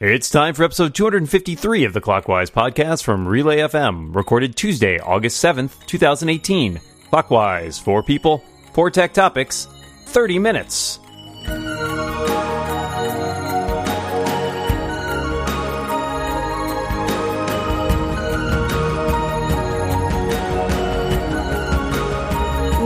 It's time for episode 253 of the Clockwise podcast from Relay FM, recorded Tuesday, August 7th, 2018. Clockwise, four people, four tech topics, 30 minutes.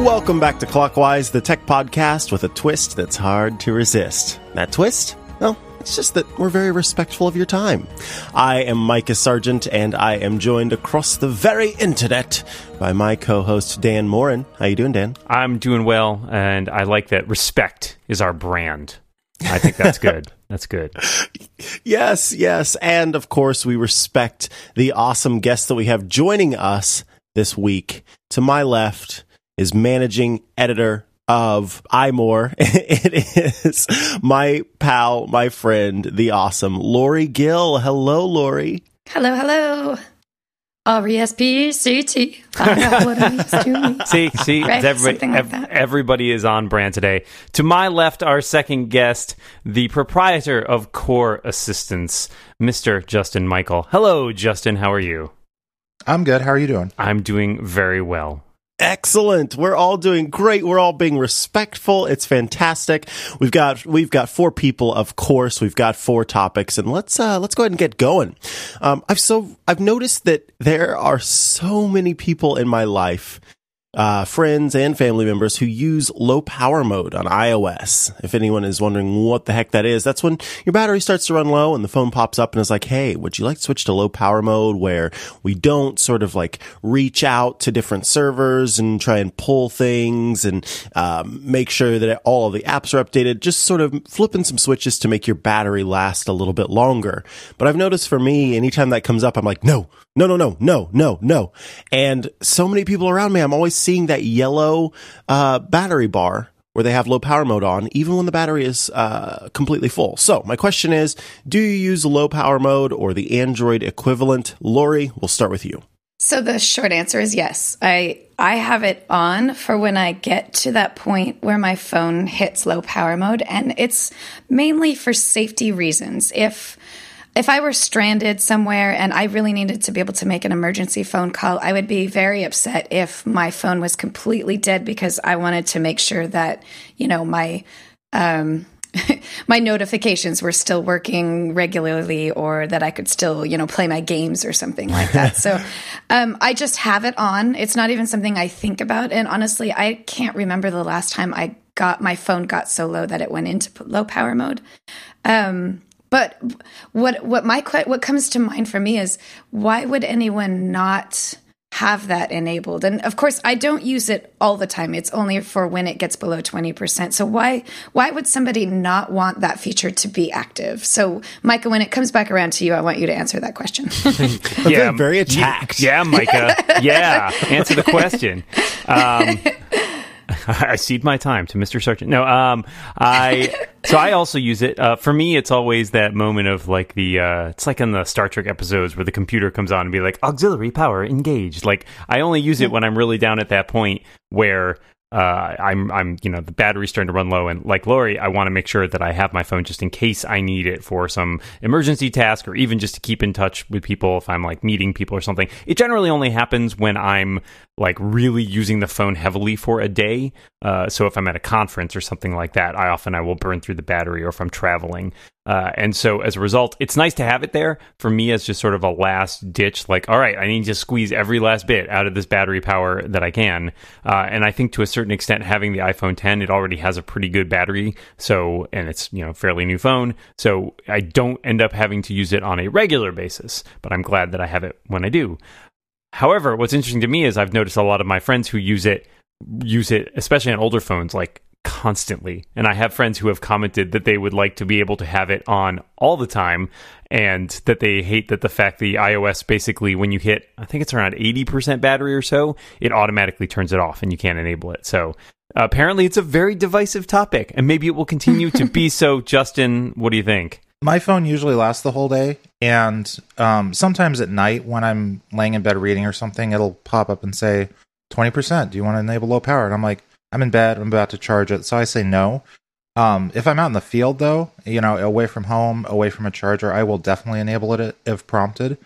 Welcome back to Clockwise, the tech podcast with a twist that's hard to resist. That twist? Well, it's just that we're very respectful of your time. I am Micah Sargent, and I am joined across the very internet by my co-host Dan Moren. How you doing, Dan? I'm doing well, and I like that respect is our brand. I think that's good. that's good. Yes, yes, and of course we respect the awesome guests that we have joining us this week. To my left is managing editor of iMore. it is my pal, my friend, the awesome Lory Gil. Hello, Lory. Hello, hello. R E S P C T. What it means to me. See, see, Right, everybody, like ev- everybody is on brand today. To my left, our second guest, the proprietor of Core Assistance, Mr. Justin Michael. Hello, Justin. How are you? I'm good. How are you doing? I'm doing very well. Excellent. We're all doing great. We're all being respectful. It's fantastic. We've got we've got four people, of course. We've got four topics, and let's uh, let's go ahead and get going. Um, I've so I've noticed that there are so many people in my life, uh, friends and family members who use low power mode on iOS. If anyone is wondering what the heck that is, that's when your battery starts to run low and the phone pops up and is like, "Hey, would you like to switch to low power mode where we don't sort of like reach out to different servers and try and pull things and um, make sure that all of the apps are updated? Just sort of flipping some switches to make your battery last a little bit longer." But I've noticed for me, anytime that comes up, I'm like, "No, no, no, no, no, no, no," and so many people around me, I'm always seeing that yellow uh, battery bar where they have low power mode on, even when the battery is uh, completely full. So my question is, do you use low power mode or the Android equivalent? Lory, we'll start with you. So the short answer is yes. I I have it on for when I get to that point where my phone hits low power mode and it's mainly for safety reasons. If if I were stranded somewhere and I really needed to be able to make an emergency phone call, I would be very upset if my phone was completely dead because I wanted to make sure that, you know, my um my notifications were still working regularly or that I could still, you know, play my games or something like that. so um, I just have it on. It's not even something I think about. And honestly, I can't remember the last time I got my phone got so low that it went into low power mode. Um, but what what my what comes to mind for me is why would anyone not have that enabled? And of course, I don't use it all the time. It's only for when it gets below twenty percent. So why why would somebody not want that feature to be active? So, Micah, when it comes back around to you, I want you to answer that question. Yeah, very attacked. Yeah, Micah. yeah, answer the question. Um, I cede my time to Mr. Sargent. No, um, I so I also use it. Uh, for me, it's always that moment of like the uh, it's like in the Star Trek episodes where the computer comes on and be like auxiliary power engaged. Like I only use it when I'm really down at that point where uh, I'm I'm you know the battery's starting to run low, and like Lory, I want to make sure that I have my phone just in case I need it for some emergency task or even just to keep in touch with people if I'm like meeting people or something. It generally only happens when I'm like really using the phone heavily for a day. Uh, so if I'm at a conference or something like that, I often I will burn through the battery, or if I'm traveling. Uh, and so as a result, it's nice to have it there for me as just sort of a last ditch. Like, all right, I need to squeeze every last bit out of this battery power that I can. Uh, and I think to a certain extent, having the iPhone 10, it already has a pretty good battery. So, and it's you know fairly new phone, so I don't end up having to use it on a regular basis. But I'm glad that I have it when I do. However, what's interesting to me is I've noticed a lot of my friends who use it use it, especially on older phones, like constantly. And I have friends who have commented that they would like to be able to have it on all the time and that they hate that the fact the iOS basically when you hit I think it's around 80% battery or so, it automatically turns it off and you can't enable it. So apparently it's a very divisive topic and maybe it will continue to be so. Justin, what do you think? My phone usually lasts the whole day, and um, sometimes at night when I'm laying in bed reading or something, it'll pop up and say twenty percent. Do you want to enable low power? And I'm like, I'm in bed. I'm about to charge it, so I say no. Um, if I'm out in the field, though, you know, away from home, away from a charger, I will definitely enable it if prompted.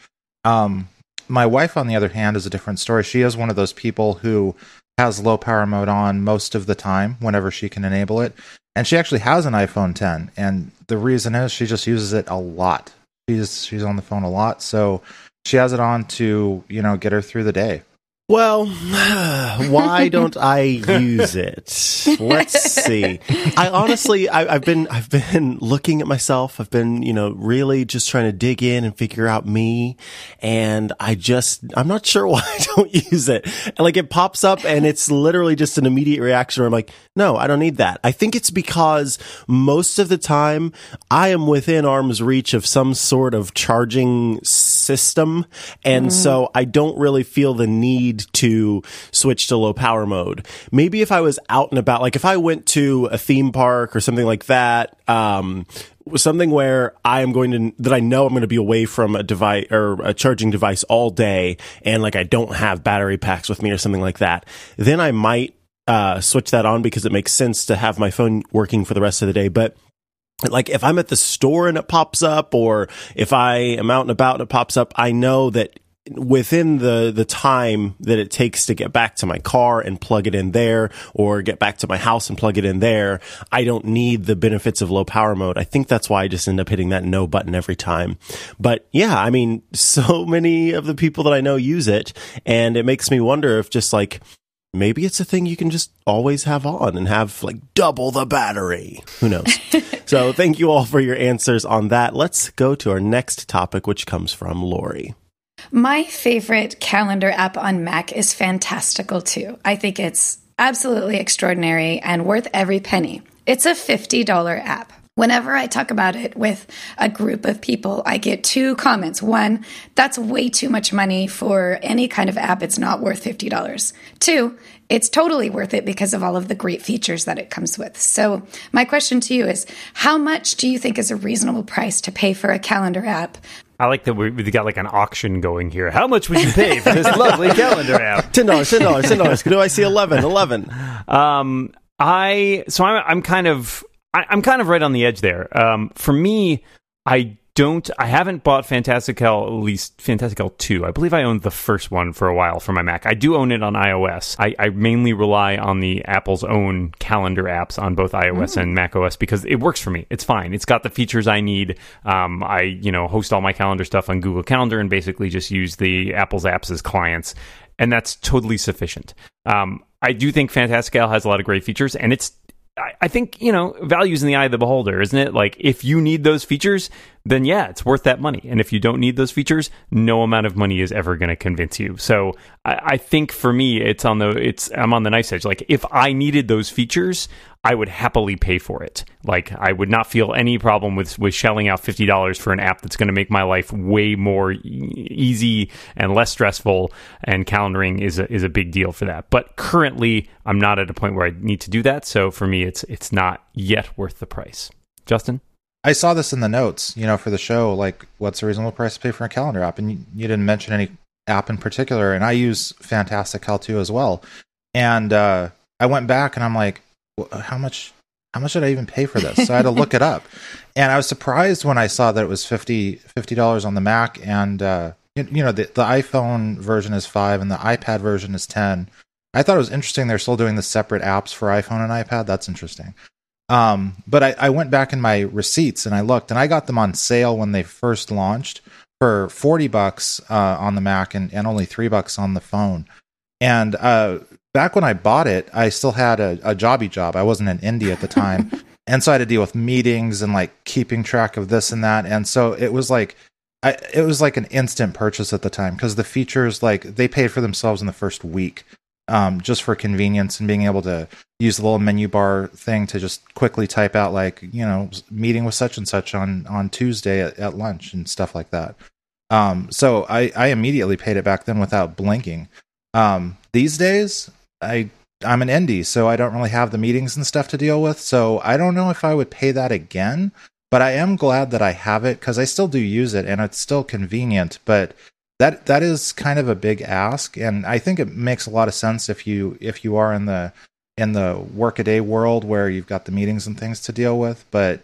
Um, my wife, on the other hand, is a different story. She is one of those people who has low power mode on most of the time whenever she can enable it. And she actually has an iPhone 10. And the reason is she just uses it a lot. She's she's on the phone a lot. So she has it on to, you know, get her through the day. Well, why don't I use it? Let's see. I honestly, I, have been, I've been looking at myself. I've been, you know, really just trying to dig in and figure out me. And I just, I'm not sure why I don't use it. Like it pops up and it's literally just an immediate reaction where I'm like, no, I don't need that. I think it's because most of the time I am within arm's reach of some sort of charging system. And mm. so I don't really feel the need to switch to low power mode. Maybe if I was out and about, like if I went to a theme park or something like that, um, something where I am going to that I know I'm going to be away from a device or a charging device all day and like I don't have battery packs with me or something like that, then I might uh, switch that on because it makes sense to have my phone working for the rest of the day. But like if I'm at the store and it pops up or if I am out and about and it pops up, I know that within the the time that it takes to get back to my car and plug it in there or get back to my house and plug it in there i don't need the benefits of low power mode. I think that's why i just end up hitting that no button every time. But yeah i mean so many of the people that i know use it and it makes me wonder if just like maybe it's a thing you can just always have on and have like double the battery. Who knows? So thank you all for your answers on that. Let's go to our next topic which comes from lory my favorite calendar app on Mac is Fantastical 2. I think it's absolutely extraordinary and worth every penny. It's a $50 app. Whenever I talk about it with a group of people, I get two comments. One, that's way too much money for any kind of app. It's not worth $50. Two, it's totally worth it because of all of the great features that it comes with. So, my question to you is how much do you think is a reasonable price to pay for a calendar app I like that we, have got like an auction going here. How much would you pay for this lovely calendar app? Ten dollars, ten dollars, ten dollars. Do I see eleven? Eleven. Um, I so I'm I'm kind of I, am kind of right on the edge there. Um, for me, I don't I haven't bought Fantastic Fantastical at least Fantastic Fantastical 2. I believe I owned the first one for a while for my Mac. I do own it on iOS. I, I mainly rely on the Apple's own calendar apps on both iOS mm. and Mac OS because it works for me. It's fine. It's got the features I need. Um, I you know host all my calendar stuff on Google Calendar and basically just use the Apple's apps as clients, and that's totally sufficient. Um, I do think Fantastic Fantastical has a lot of great features, and it's I think, you know, values in the eye of the beholder, isn't it? Like, if you need those features, then yeah, it's worth that money. And if you don't need those features, no amount of money is ever going to convince you. So I, I, think for me, it's on the, it's, I'm on the knife's edge. Like, if I needed those features, I would happily pay for it. Like I would not feel any problem with with shelling out fifty dollars for an app that's going to make my life way more e- easy and less stressful. And calendaring is a, is a big deal for that. But currently, I'm not at a point where I need to do that. So for me, it's it's not yet worth the price. Justin. I saw this in the notes, you know, for the show. Like, what's a reasonable price to pay for a calendar app? And you, you didn't mention any app in particular. And I use Fantastical 2 as well. And uh, I went back and I'm like, how much how much did I even pay for this? So I had to look it up, and I was surprised when I saw that it was 50 dollars on the Mac, and uh, you, you, know the, the iPhone version is five and the iPad version is ten. I thought it was interesting they're still doing the separate apps for iPhone and iPad. That's interesting. Um, but I, I went back in my receipts and I looked, and I got them on sale when they first launched for forty bucks uh, on the Mac and, and only three bucks on the phone. And uh, back when I bought it, I still had a, a jobby job. I wasn't in India at the time. and so I had to deal with meetings and like keeping track of this and that. And so it was like, I, it was like an instant purchase at the time because the features, like, they paid for themselves in the first week um, just for convenience and being able to use the little menu bar thing to just quickly type out, like, you know, meeting with such and such on, on Tuesday at, at lunch and stuff like that. Um, so I, I immediately paid it back then without blinking. Um, these days, I I'm an indie, so I don't really have the meetings and stuff to deal with. So I don't know if I would pay that again. But I am glad that I have it because I still do use it and it's still convenient. But that that is kind of a big ask, and I think it makes a lot of sense if you if you are in the in the workaday world where you've got the meetings and things to deal with. But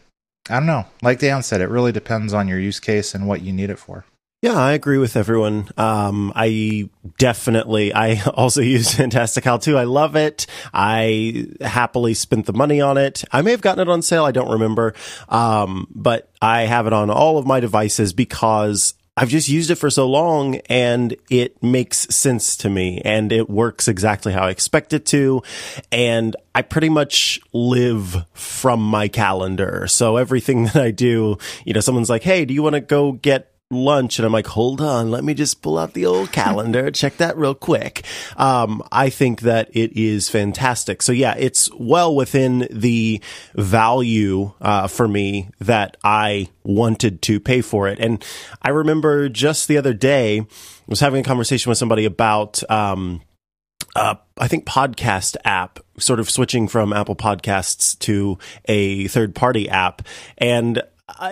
I don't know. Like Dan said, it really depends on your use case and what you need it for. Yeah, I agree with everyone. Um, I definitely, I also use Fantastical too. I love it. I happily spent the money on it. I may have gotten it on sale. I don't remember. Um, but I have it on all of my devices because I've just used it for so long and it makes sense to me and it works exactly how I expect it to. And I pretty much live from my calendar. So everything that I do, you know, someone's like, Hey, do you want to go get lunch and I'm like, hold on, let me just pull out the old calendar, check that real quick. Um, I think that it is fantastic. So yeah, it's well within the value, uh, for me that I wanted to pay for it. And I remember just the other day, I was having a conversation with somebody about, um, uh, I think podcast app, sort of switching from Apple Podcasts to a third party app. And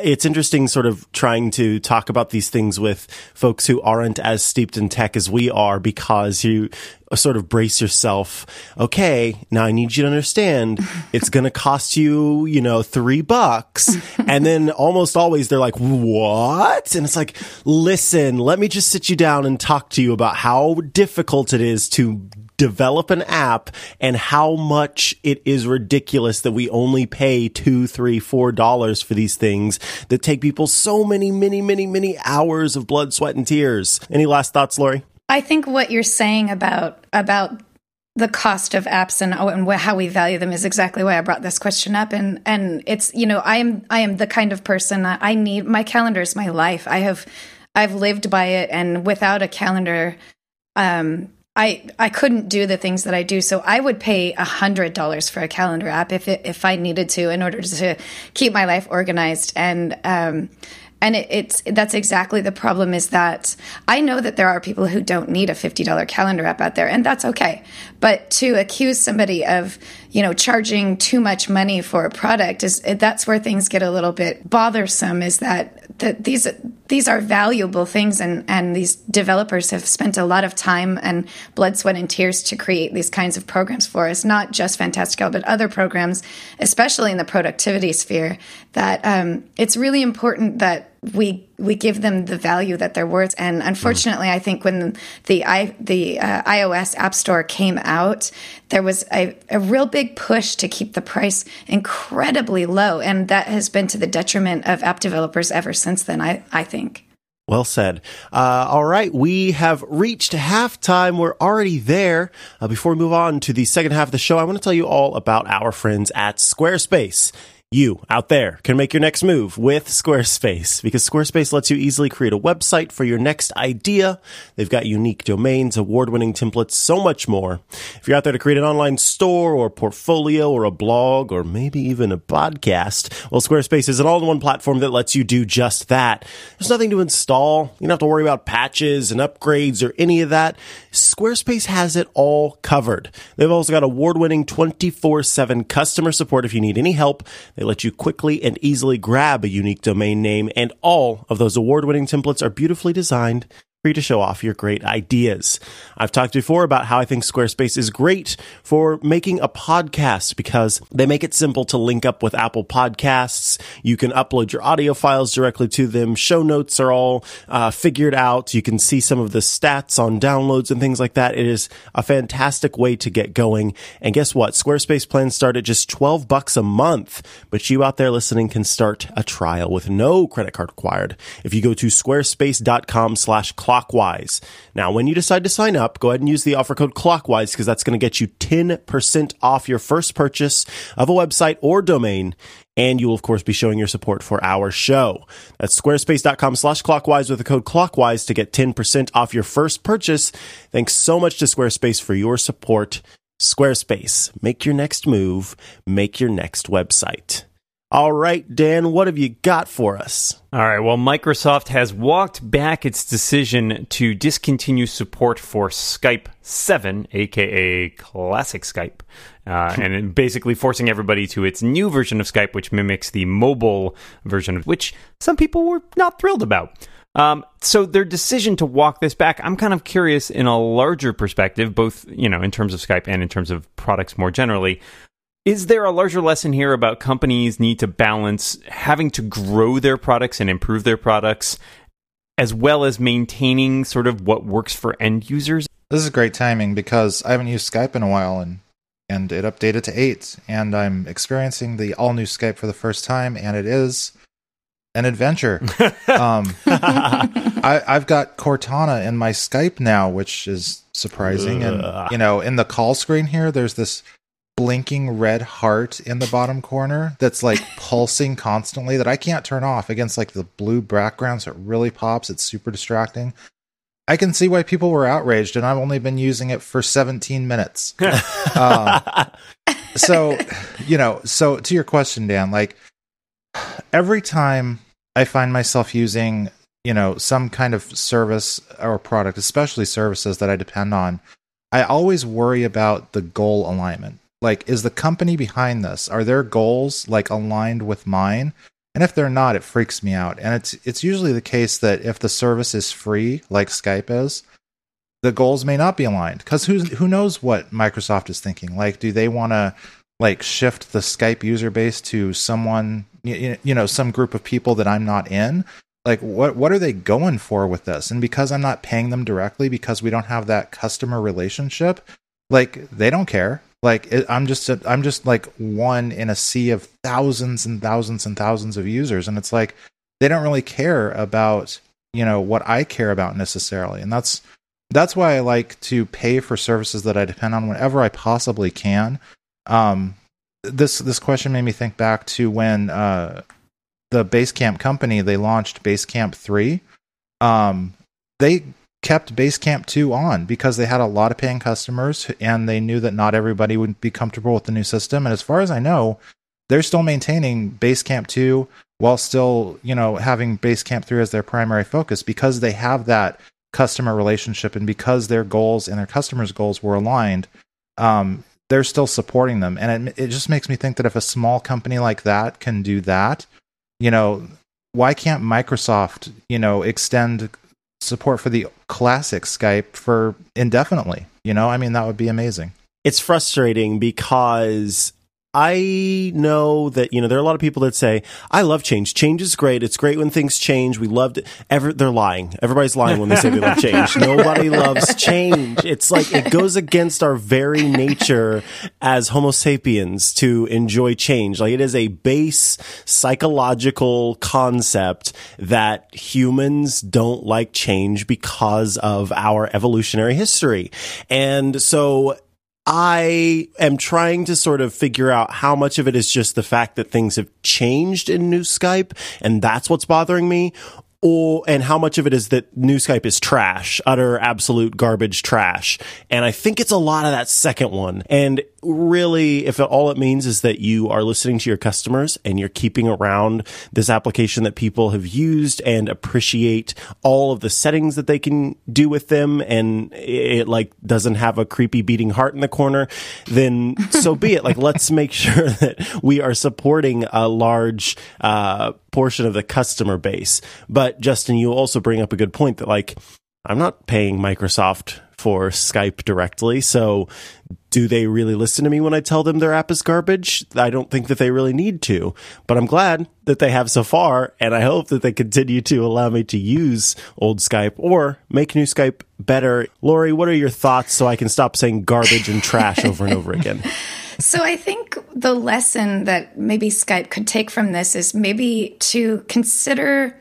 it's interesting sort of trying to talk about these things with folks who aren't as steeped in tech as we are because you sort of brace yourself. Okay, now I need you to understand it's going to cost you, you know, three bucks. and then almost always they're like, what? And it's like, listen, let me just sit you down and talk to you about how difficult it is to develop an app and how much it is ridiculous that we only pay two, three, four dollars for these things that take people so many, many, many, many hours of blood, sweat, and tears. Any last thoughts, Lory? I think what you're saying about about the cost of apps and, oh, and how we value them is exactly why I brought this question up. And and it's you know I am I am the kind of person I need my calendar is my life. I have I've lived by it, and without a calendar, um, I I couldn't do the things that I do. So I would pay a hundred dollars for a calendar app if it, if I needed to in order to keep my life organized and. Um, and it, it's that's exactly the problem is that I know that there are people who don't need a $50 calendar app out there and that's okay. But to accuse somebody of, you know, charging too much money for a product is that's where things get a little bit bothersome is that that these these are valuable things and and these developers have spent a lot of time and blood sweat and tears to create these kinds of programs for us not just fantastical but other programs especially in the productivity sphere that um, it's really important that we we give them the value that they're worth. And unfortunately. I think when the i the uh, iOS App Store came out, there was a, a real big push to keep the price incredibly low, and that has been to the detriment of app developers ever since then. I I think. Well said. Uh, all right, we have reached halftime. We're already there. Uh, before we move on to the second half of the show, I want to tell you all about our friends at Squarespace you out there can make your next move with Squarespace because Squarespace lets you easily create a website for your next idea. They've got unique domains, award winning templates, so much more. If you're out there to create an online store or portfolio or a blog or maybe even a podcast, well, Squarespace is an all in one platform that lets you do just that. There's nothing to install. You don't have to worry about patches and upgrades or any of that. Squarespace has it all covered. They've also got award winning 24 7 customer support if you need any help. They let you quickly and easily grab a unique domain name, and all of those award winning templates are beautifully designed for you to show off your great ideas. I've talked before about how I think Squarespace is great for making a podcast because they make it simple to link up with Apple Podcasts. You can upload your audio files directly to them. Show notes are all uh, figured out. You can see some of the stats on downloads and things like that. It is a fantastic way to get going. And guess what? Squarespace plans start at just 12 bucks a month, but you out there listening can start a trial with no credit card required. If you go to squarespace.com slash clockwise. Now, when you decide to sign up, go ahead and use the offer code clockwise because that's going to get you 10% off your first purchase of a website or domain. And you will, of course, be showing your support for our show. That's squarespace.com slash clockwise with the code clockwise to get 10% off your first purchase. Thanks so much to Squarespace for your support. Squarespace, make your next move, make your next website. All right, Dan, what have you got for us? All right, well, Microsoft has walked back its decision to discontinue support for Skype 7, aka Classic Skype. uh, and basically forcing everybody to its new version of Skype, which mimics the mobile version of which some people were not thrilled about. Um, so their decision to walk this back, I'm kind of curious in a larger perspective, both you know in terms of Skype and in terms of products more generally. Is there a larger lesson here about companies need to balance having to grow their products and improve their products, as well as maintaining sort of what works for end users? This is great timing because I haven't used Skype in a while and and it updated to 8 and I'm experiencing the all new Skype for the first time and it is an adventure. um, I, have got Cortana in my Skype now, which is surprising. And you know, in the call screen here, there's this blinking red heart in the bottom corner that's like pulsing constantly that I can't turn off against like the blue background. So it really pops. It's super distracting. I can see why people were outraged, and I've only been using it for 17 minutes. um, so, you know, so to your question, Dan, like every time I find myself using, you know, some kind of service or product, especially services that I depend on, I always worry about the goal alignment. Like, is the company behind this? Are their goals like aligned with mine? And if they're not, it freaks me out. And it's it's usually the case that if the service is free, like Skype is, the goals may not be aligned. Because who who knows what Microsoft is thinking? Like, do they want to like shift the Skype user base to someone you, you know some group of people that I'm not in? Like, what what are they going for with this? And because I'm not paying them directly, because we don't have that customer relationship, like they don't care like it, i'm just i'm just like one in a sea of thousands and thousands and thousands of users and it's like they don't really care about you know what i care about necessarily and that's that's why i like to pay for services that i depend on whenever i possibly can. Um this this question made me think back to when uh the basecamp company they launched basecamp 3 um they kept Basecamp 2 on because they had a lot of paying customers and they knew that not everybody would be comfortable with the new system. And as far as I know, they're still maintaining Basecamp 2 while still, you know, having Basecamp 3 as their primary focus because they have that customer relationship and because their goals and their customers' goals were aligned. Um, they're still supporting them. And it, it just makes me think that if a small company like that can do that, you know, why can't Microsoft, you know, extend support for the classic Skype for indefinitely. You know, I mean, that would be amazing. It's frustrating because I know that you know there are a lot of people that say I love change. Change is great. It's great when things change. We love it. Ever they're lying. Everybody's lying when they say they love change. Nobody loves change. It's like it goes against our very nature as Homo sapiens to enjoy change. Like it is a base psychological concept that humans don't like change because of our evolutionary history. And so I am trying to sort of figure out how much of it is just the fact that things have changed in new Skype and that's what's bothering me or and how much of it is that new Skype is trash, utter absolute garbage trash. And I think it's a lot of that second one. And really, if all it means is that you are listening to your customers and you're keeping around this application that people have used and appreciate all of the settings that they can do with them, and it like doesn't have a creepy beating heart in the corner, then so be it. Like, let's make sure that we are supporting a large uh, portion of the customer base. But Justin, you also bring up a good point that like I'm not paying Microsoft for Skype directly. So do they really listen to me when I tell them their app is garbage? I don't think that they really need to, but I'm glad that they have so far. And I hope that they continue to allow me to use old Skype or make new Skype better. Lory, what are your thoughts so I can stop saying garbage and trash over and over again? So I think the lesson that maybe Skype could take from this is maybe to consider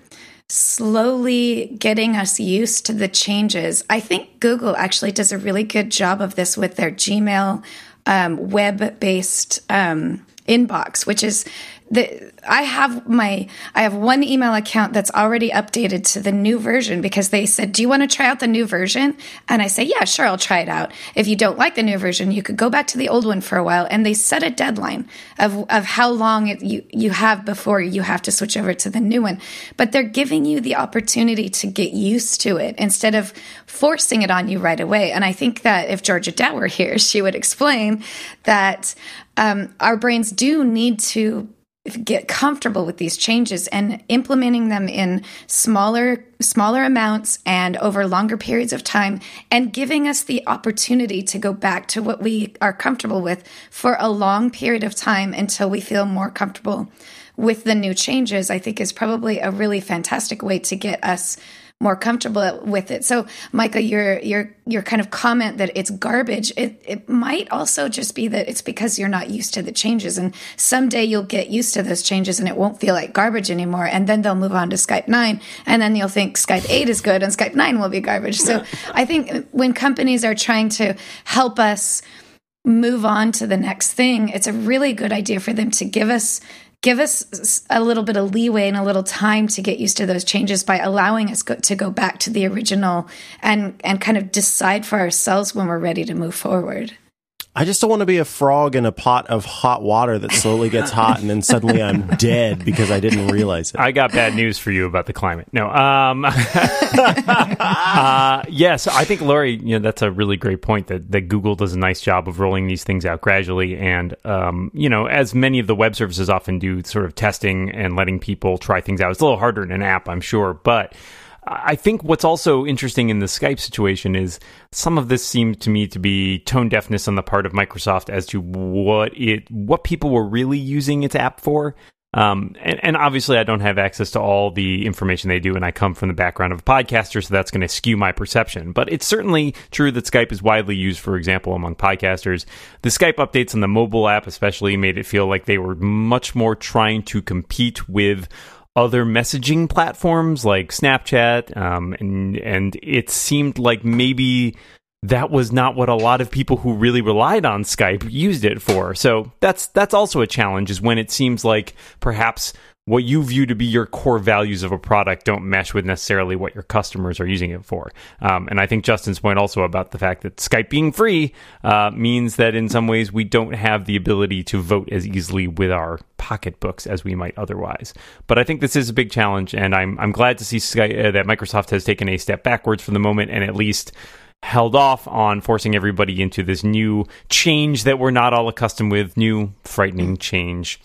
slowly getting us used to the changes. I think Google actually does a really good job of this with their Gmail um, web based um, inbox, which is the I have my I have one email account that's already updated to the new version because they said, "Do you want to try out the new version?" And I say, "Yeah, sure, I'll try it out." If you don't like the new version, you could go back to the old one for a while. And they set a deadline of of how long it, you you have before you have to switch over to the new one. But they're giving you the opportunity to get used to it instead of forcing it on you right away. And I think that if Georgia Dow were here, she would explain that um, our brains do need to get comfortable with these changes and implementing them in smaller smaller amounts and over longer periods of time and giving us the opportunity to go back to what we are comfortable with for a long period of time until we feel more comfortable with the new changes i think is probably a really fantastic way to get us more comfortable with it. So, Micah, your your your kind of comment that it's garbage, it it might also just be that it's because you're not used to the changes, and someday you'll get used to those changes, and it won't feel like garbage anymore. And then they'll move on to Skype nine, and then you'll think Skype eight is good, and Skype nine will be garbage. So, I think when companies are trying to help us move on to the next thing, it's a really good idea for them to give us give us a little bit of leeway and a little time to get used to those changes by allowing us go, to go back to the original and and kind of decide for ourselves when we're ready to move forward. I just don't want to be a frog in a pot of hot water that slowly gets hot and then suddenly I'm dead because I didn't realize it. I got bad news for you about the climate. No, um, uh, yes, I think Lory, you know, that's a really great point that, that Google does a nice job of rolling these things out gradually. And, um, you know, as many of the web services often do, sort of testing and letting people try things out. It's a little harder in an app, I'm sure, but I think what's also interesting in the Skype situation is some of this seemed to me to be tone deafness on the part of Microsoft as to what it what people were really using its app for. Um, and, and, obviously, I don't have access to all the information they do, and I come from the background of a podcaster, so that's going to skew my perception. But it's certainly true that Skype is widely used, for example, among podcasters. The Skype updates on the mobile app, especially, made it feel like they were much more trying to compete with other messaging platforms like Snapchat, um, and and it seemed like maybe that was not what a lot of people who really relied on Skype used it for. So that's that's also a challenge is when it seems like perhaps what you view to be your core values of a product don't mesh with necessarily what your customers are using it for. Um, and I think Justin's point also about the fact that Skype being free uh, means that in some ways we don't have the ability to vote as easily with our pocketbooks as we might otherwise. But I think this is a big challenge, and I'm I'm glad to see Skype, uh, that Microsoft has taken a step backwards for the moment and at least held off on forcing everybody into this new change that we're not all accustomed with, new frightening change.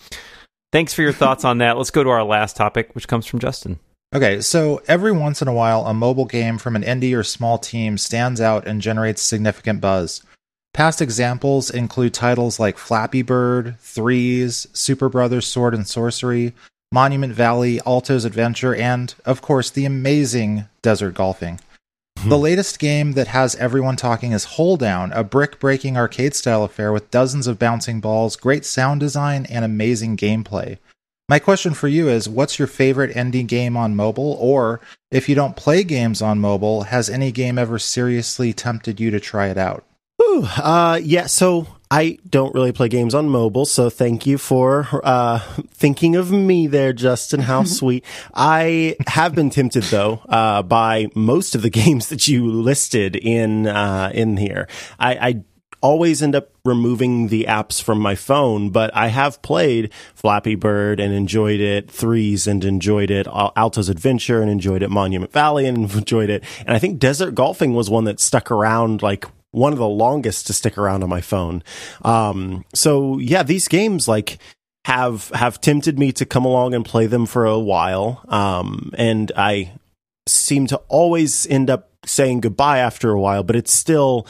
Thanks for your thoughts on that. Let's go to our last topic, which comes from Justin. Okay, so every once in a while, a mobile game from an indie or small team stands out and generates significant buzz. Past examples include titles like Flappy Bird, Threes, Superbrothers Sword and Sworcery, Monument Valley, Alto's Adventure, and, of course, the amazing Desert Golfing. The latest game that has everyone talking is Holedown, a brick breaking arcade style affair with dozens of bouncing balls, great sound design, and amazing gameplay. My question for you is what's your favorite indie game on mobile? Or if you don't play games on mobile, has any game ever seriously tempted you to try it out? Ooh, uh, yeah, so I don't really play games on mobile, so thank you for uh, thinking of me there, Justin. How sweet. I have been tempted though uh, by most of the games that you listed in uh, in here. I, I always end up removing the apps from my phone, but I have played Flappy Bird and enjoyed it, Threes and enjoyed it, Alto's Adventure and enjoyed it, Monument Valley and enjoyed it. And I think Desert Golfing was one that stuck around like one of the longest to stick around on my phone. Um, so yeah, these games like have have tempted me to come along and play them for a while. Um, and I seem to always end up saying goodbye after a while, but it's still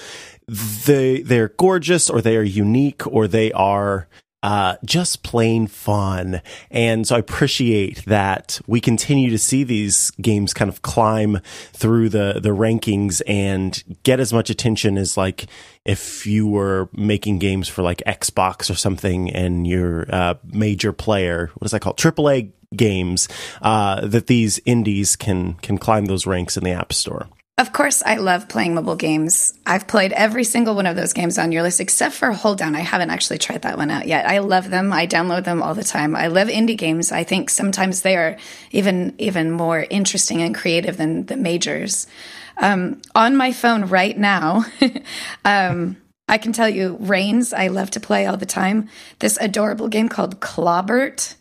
they they're gorgeous or they are unique or they are uh, just plain fun. And so I appreciate that we continue to see these games kind of climb through the, the rankings and get as much attention as like if you were making games for like Xbox or something and you're a major player, what is that called? AAA games, uh, that these indies can, can climb those ranks in the App Store. Of course, I love playing mobile games. I've played every single one of those games on your list except for Holedown. I haven't actually tried that one out yet. I love them. I download them all the time. I love indie games. I think sometimes they are even even more interesting and creative than the majors. Um, on my phone right now, um, I can tell you, Reigns. I love to play all the time. This adorable game called Clawbert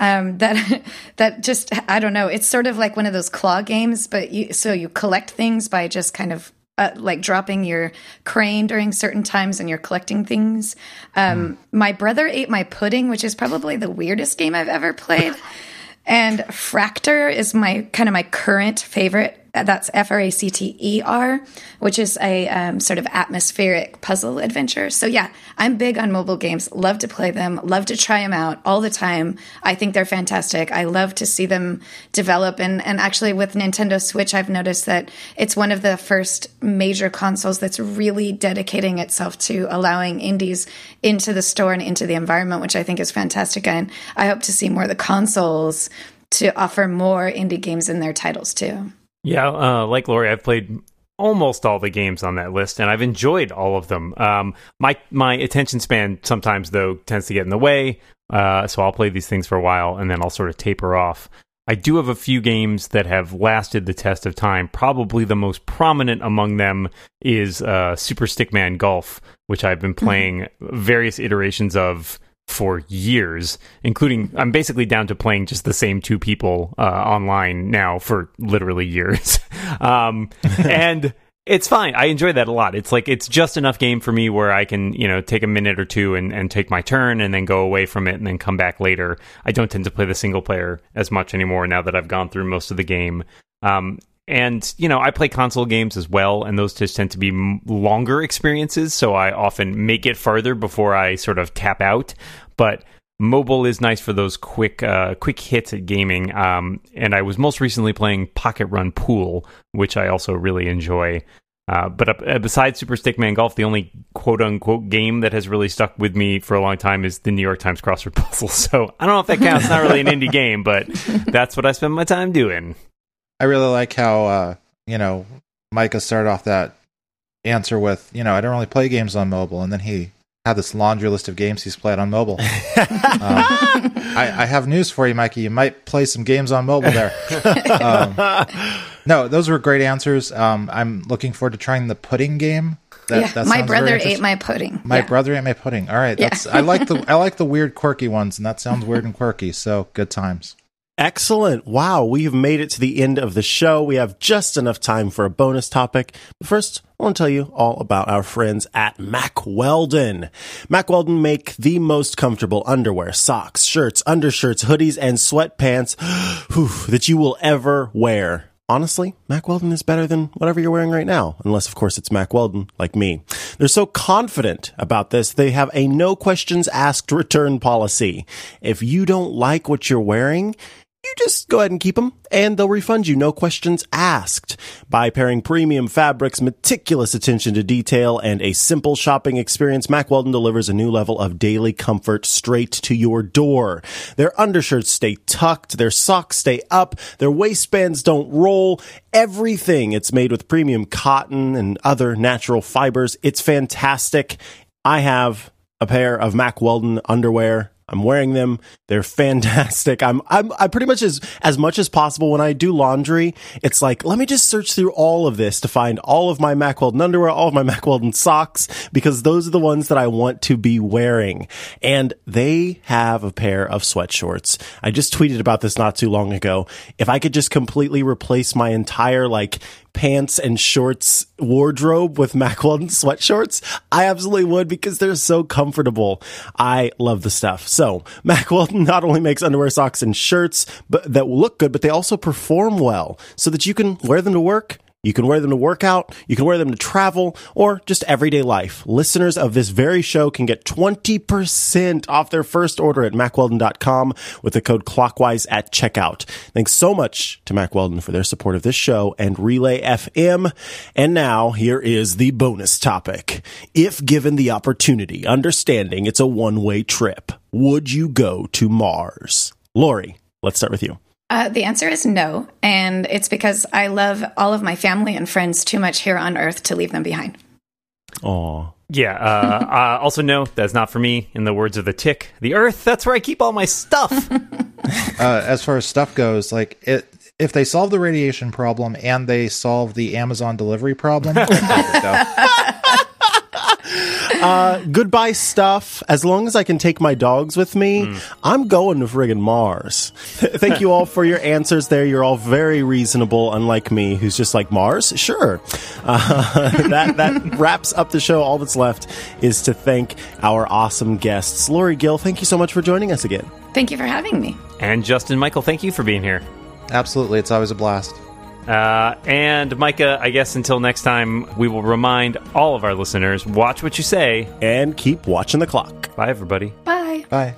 um, that that just I don't know. It's sort of like one of those claw games, but you so you collect things by just kind of uh, like dropping your crane during certain times and you're collecting things. Um, mm. My brother ate my pudding, which is probably the weirdest game I've ever played. and Fracter is my kind of my current favorite that's F R A C T E R, which is a um, sort of atmospheric puzzle adventure. So, yeah, I'm big on mobile games, love to play them, love to try them out all the time. I think they're fantastic. I love to see them develop. And, and actually, with Nintendo Switch, I've noticed that it's one of the first major consoles that's really dedicating itself to allowing indies into the store and into the environment, which I think is fantastic. And I hope to see more of the consoles to offer more indie games in their titles too. Yeah, uh, like Lory, I've played almost all the games on that list, and I've enjoyed all of them. Um, my my attention span sometimes though tends to get in the way, uh, so I'll play these things for a while and then I'll sort of taper off. I do have a few games that have lasted the test of time. Probably the most prominent among them is uh, Super Stickman Golf, which I've been mm-hmm. playing various iterations of for years, including I'm basically down to playing just the same two people uh, online now for literally years. um, and it's fine. I enjoy that a lot. It's like it's just enough game for me where I can, you know, take a minute or two and, and take my turn and then go away from it and then come back later. I don't tend to play the single player as much anymore now that I've gone through most of the game. Um, and you know i play console games as well and those just tend to be longer experiences so i often make it farther before i sort of tap out. But mobile is nice for those quick uh, quick hits at gaming um, and i was most recently playing pocket run pool which i also really enjoy. Uh, but uh, besides super stickman golf the only quote unquote game that has really stuck with me for a long time is the new york times crossword puzzle. So i don't know if that counts. It's not really an indie game but that's what i spend my time doing I really like how uh, you know Micah started off that answer with, you know, I don't really play games on mobile, and then he had this laundry list of games he's played on mobile. um, I, I, have news for you, Mikey. You might play some games on mobile there. Um, no, those were great answers. Um, I'm looking forward to trying the pudding game. That, yeah, that my brother ate my pudding. My yeah. brother ate my pudding. All right, that's yeah. I like the I like the weird, quirky ones, and that sounds weird and quirky. So good times. Excellent. Wow. We've made it to the end of the show. We have just enough time for a bonus topic. But first, I want to tell you all about our friends at Mack Weldon. Mack Weldon make the most comfortable underwear, socks, shirts, undershirts, hoodies, and sweatpants whew, that you will ever wear. Honestly, Mack Weldon is better than whatever you're wearing right now, unless of course it's Mack Weldon, like me. They're so confident about this, they have a no questions asked return policy. If you don't like what you're wearing, you just go ahead and keep them and they'll refund you. No questions asked. By pairing premium fabrics meticulous attention to detail and a simple shopping experience mack weldon delivers a new level of daily comfort straight to your door. Their undershirts stay tucked their socks stay up their waistbands don't roll. Everything. It's made with premium cotton and other natural fibers. It's fantastic. I have a pair of mack weldon underwear I'm wearing them. They're fantastic. I'm, I'm, I pretty much as, as much as possible when I do laundry, it's like, let me just search through all of this to find all of my Mack Weldon underwear, all of my Mack Weldon socks, because those are the ones that I want to be wearing. And they have a pair of sweatshorts. I just tweeted about this not too long ago. If I could just completely replace my entire like pants and shorts wardrobe with Mack Weldon sweatshorts, I absolutely would because they're so comfortable. I love the stuff. So Mack Weldon not only makes underwear, socks, and shirts but that look good, but they also perform well so that you can wear them to work you can wear them to work out, you can wear them to travel, or just everyday life. Listeners of this very show can get 20% off their first order at mackweldon.com with the code clockwise at checkout. Thanks so much to Mack Weldon for their support of this show and Relay FM. And now here is the bonus topic. If given the opportunity, understanding it's a one way trip, would you go to Mars? Lory, let's start with you. Uh, the answer is no. And it's because I love all of my family and friends too much here on Earth to leave them behind. Aw. Yeah. Uh, uh, also, no, that's not for me. In the words of the tick, the Earth. That's where I keep all my stuff. uh, as far as stuff goes, like it, if they solve the radiation problem and they solve the Amazon delivery problem, Uh, goodbye stuff. As long as I can take my dogs with me, I'm going to friggin' Mars. Thank you all for your answers there. You're all very reasonable, unlike me, who's just like, Mars? Sure. Uh, that, that wraps up the show. All that's left is to thank our awesome guests. Lory Gil, thank you so much for joining us again. Thank you for having me. and Justin Michael, thank you for being here. absolutely, it's always a blast. Uh, and Micah, I guess until next time, we will remind all of our listeners watch what you say. And keep watching the clock. Bye, everybody. Bye. Bye.